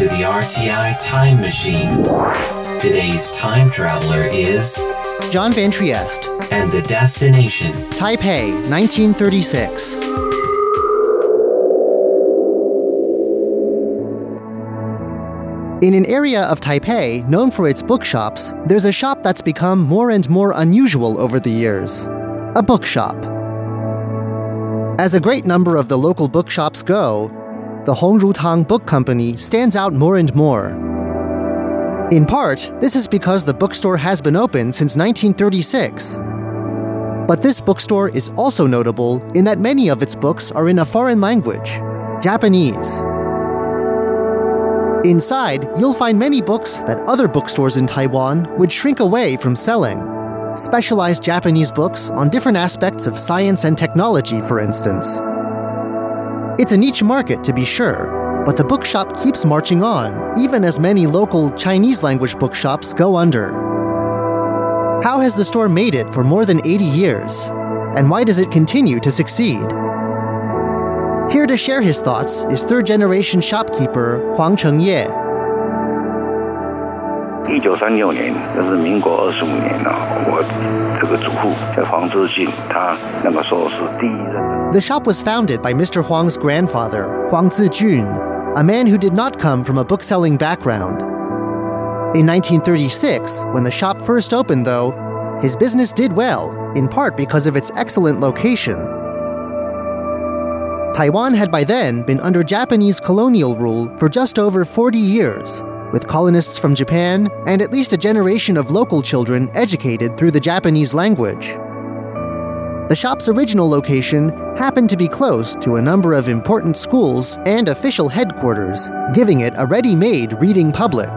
to the RTI Time Machine. Today's time traveler is John Van Trieste, and the destination. Taipei, 1936. In an area of Taipei known for its bookshops, there's a shop that's become more and more unusual over the years a bookshop. As a great number of the local bookshops go, the Hongrutang Book Company stands out more and more. In part, this is because the bookstore has been open since 1936. But this bookstore is also notable in that many of its books are in a foreign language, Japanese. Inside, you'll find many books that other bookstores in Taiwan would shrink away from selling. Specialized Japanese books on different aspects of science and technology, for instance. It's a niche market, to be sure, but the bookshop keeps marching on, even as many local Chinese language bookshops go under. How has the store made it for more than 80 years? And why does it continue to succeed? Here to share his thoughts is third generation shopkeeper Huang Chengye. 一九三六年，那是民国二十五年了、我这个祖父叫黄志俊，他那个时候是第一任的。 The shop was founded by Mr. Huang's grandfather, Huang Zijun, a man who did not come from a bookselling background. In 1936, when the shop first opened, though, his business did well, in part because of its excellent location. Taiwan had by then been under Japanese colonial rule for just over 40 years, with colonists from Japan and at least a generation of local children educated through the Japanese language. The shop's original location happened to be close to a number of important schools and official headquarters, giving it a ready made reading public.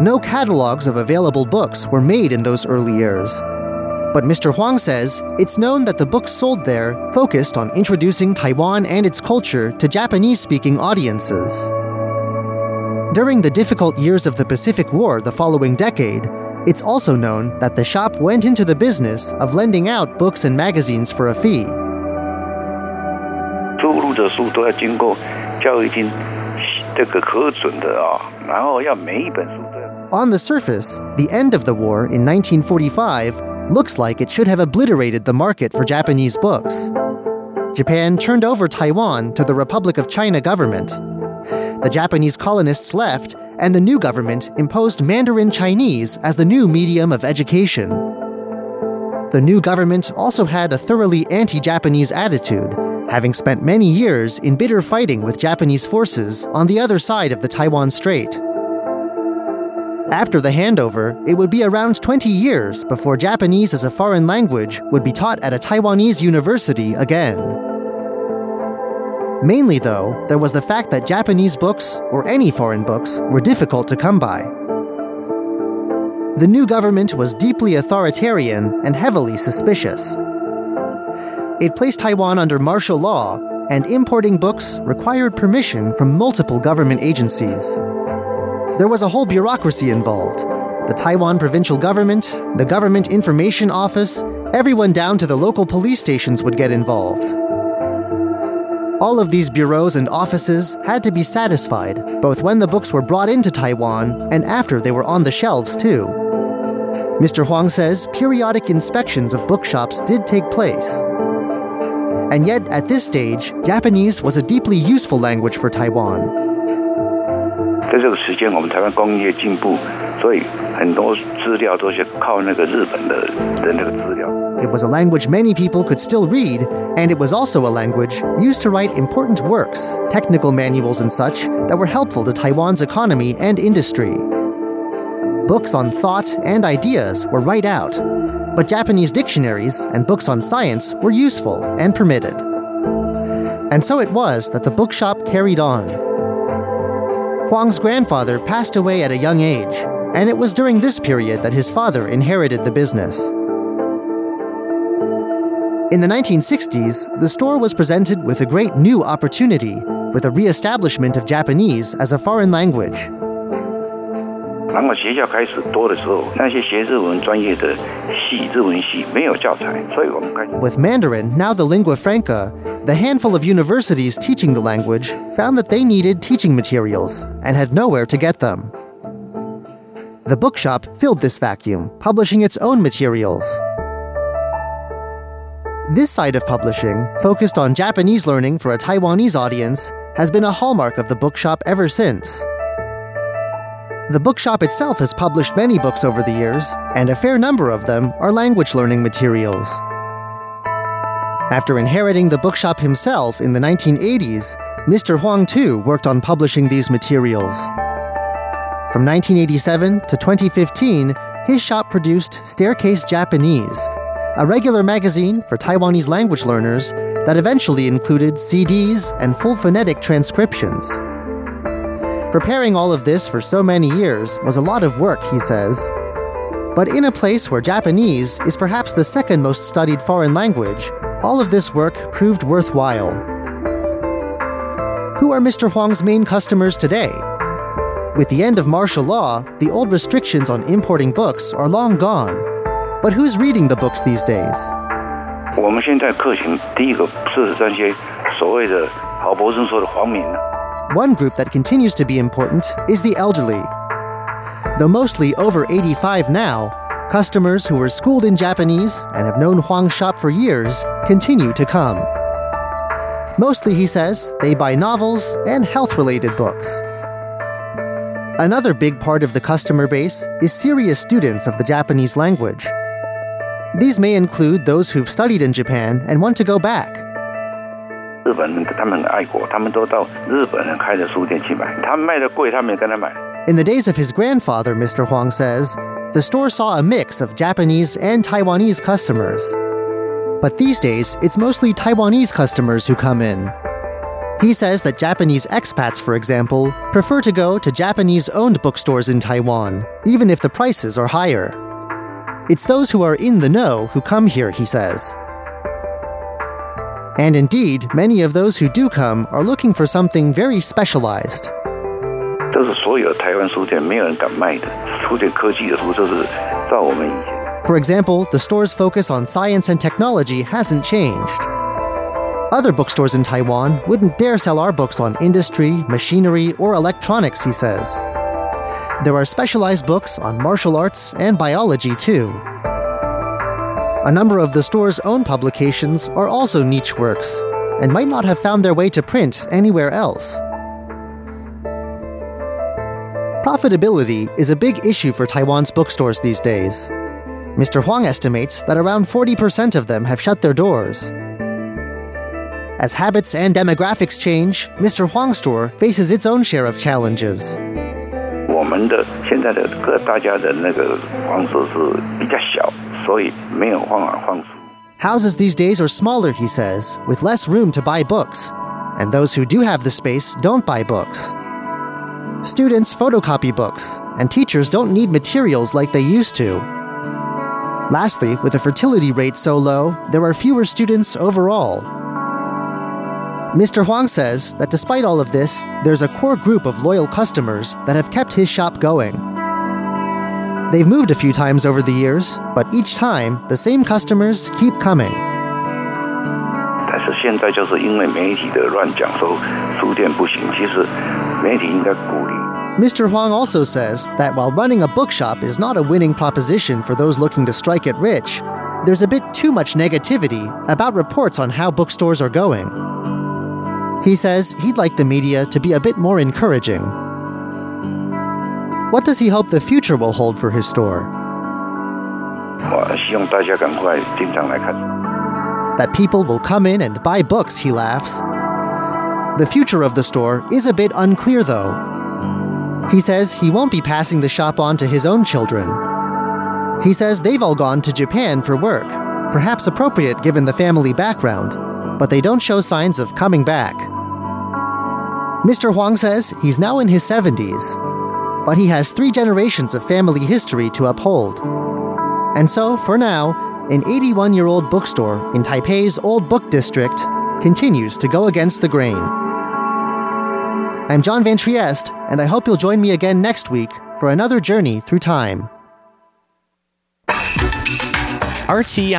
No catalogs of available books were made in those early years. But Mr. Huang says it's known that the books sold there focused on introducing Taiwan and its culture to Japanese speaking audiences. During the difficult years of the Pacific War the following decade, it's also known that the shop went into the business of lending out books and magazines for a fee. 出入的书都要经过教育厅这个核准的啊、然后要每一本书都要。 On the surface, the end of the war in 1945 looks like it should have obliterated the market for Japanese books. Japan turned over Taiwan to the Republic of China government. the Japanese colonists left, and the new government imposed Mandarin Chinese as the new medium of education. The new government also had a thoroughly anti Japanese attitude, having spent many years in bitter fighting with Japanese forces on the other side of the Taiwan Strait. After the handover, it would be around 20 years before Japanese as a foreign language would be taught at a Taiwanese university again. Mainly, though, there was the fact that Japanese books, or any foreign books, were difficult to come by. The new government was deeply authoritarian and heavily suspicious. It placed Taiwan under martial law, and importing books required permission from multiple government agencies. There was a whole bureaucracy involved the Taiwan provincial government, the Government Information Office, everyone down to the local police stations would get involved. All of these bureaus and offices had to be satisfied, both when the books were brought into Taiwan and after they were on the shelves, too. Mr. Huang says periodic inspections of bookshops did take place. And yet, at this stage, Japanese was a deeply useful language for Taiwan. 在这个时间，我们台湾工业进步， it was a language many people could still read, and it was also a language used to write important works, technical manuals, and such that were helpful to Taiwan's economy and industry. Books on thought and ideas were right out, but Japanese dictionaries and books on science were useful and permitted. And so it was that the bookshop carried on. Huang's grandfather passed away at a young age, and it was during this period that his father inherited the business. In the 1960s, the store was presented with a great new opportunity with a re-establishment of Japanese as a foreign language. 然后学校开始多的时候，那些学日文专业的 系、日文系没有教材，所以我们开始 With Mandarin, now the lingua franca, the handful of universities teaching the language found that they needed teaching materials and had nowhere to get them. The bookshop filled this vacuum, publishing its own materials. This side of publishing, focused on Japanese learning for a Taiwanese audience, has been a hallmark of the bookshop ever since. The bookshop itself has published many books over the years, and a fair number of them are language learning materials. After inheriting the bookshop himself in the 1980s, Mr. Huang too worked on publishing these materials. From 1987 to 2015, his shop produced Staircase Japanese, a regular magazine for Taiwanese language learners that eventually included CDs and full phonetic transcriptions. Preparing all of this for so many years was a lot of work, he says. But in a place where Japanese is perhaps the second most studied foreign language, all of this work proved worthwhile. Who are Mr. Huang's main customers today? With the end of martial law, the old restrictions on importing books are long gone. But who's reading the books these days? 我们现在客群第一个是那些所谓的郝柏村说的黄民啊 One group that continues to be important is the elderly. Though mostly over 85 now, customers who were schooled in Japanese and have known Huang's shop for years continue to come. Mostly, he says, they buy novels and health related books. Another big part of the customer base is serious students of the Japanese language. These may include those who've studied in Japan and want to go back. 日本人他们很爱国，他们都到日本人开的书店去买，他们卖的贵，他们也跟他买。 In the days of his grandfather, Mr. Huang says, the store saw a mix of Japanese and Taiwanese customers. But these days, it's mostly Taiwanese customers who come in. He says that Japanese expats, for example, prefer to go to Japanese owned bookstores in Taiwan, even if the prices are higher. It's those who are in the know who come here, he says. And indeed, many of those who do come are looking for something very specialized. 这是所有台湾书店没有人敢卖的，书店科技的书，就是照我们以前。 For example, the store's focus on science and technology hasn't changed. Other bookstores in Taiwan wouldn't dare sell our books on industry, machinery, or electronics, he says. There are specialized books on martial arts and biology, too. A number of the store's own publications are also niche works and might not have found their way to print anywhere else. Profitability is a big issue for Taiwan's bookstores these days. Mr. Huang estimates that around 40% of them have shut their doors. As habits and demographics change, Mr. Huang's store faces its own share of challenges. 我们的现在的各大家的那个房子是比较小，所以没有办法放书。 Houses these days are smaller, he says, with less room to buy books. And those who do have the space don't buy books. Students photocopy books, and teachers don't need materials like they used to. Lastly, with the fertility rate so low, there are fewer students overall. Mr. Huang says that despite all of this, there's a core group of loyal customers that have kept his shop going. They've moved a few times over the years, but each time, the same customers keep coming. 但是现在就是因为媒体的乱讲说书店不行，其实媒体应该鼓励。 Mr. Huang also says that while running a bookshop is not a winning proposition for those looking to strike it rich, there's a bit too much negativity about reports on how bookstores are going. He says he'd like the media to be a bit more encouraging. What does he hope the future will hold for his store? That people will come in and buy books, he laughs. The future of the store is a bit unclear, though. He says he won't be passing the shop on to his own children. He says they've all gone to Japan for work, perhaps appropriate given the family background, but they don't show signs of coming back. Mr. Huang says he's now in his 70s, but he has three generations of family history to uphold. And so, for now, an 81 year old bookstore in Taipei's Old Book District continues to go against the grain. I'm John Van Trieste, and I hope you'll join me again next week for another journey through time. RTI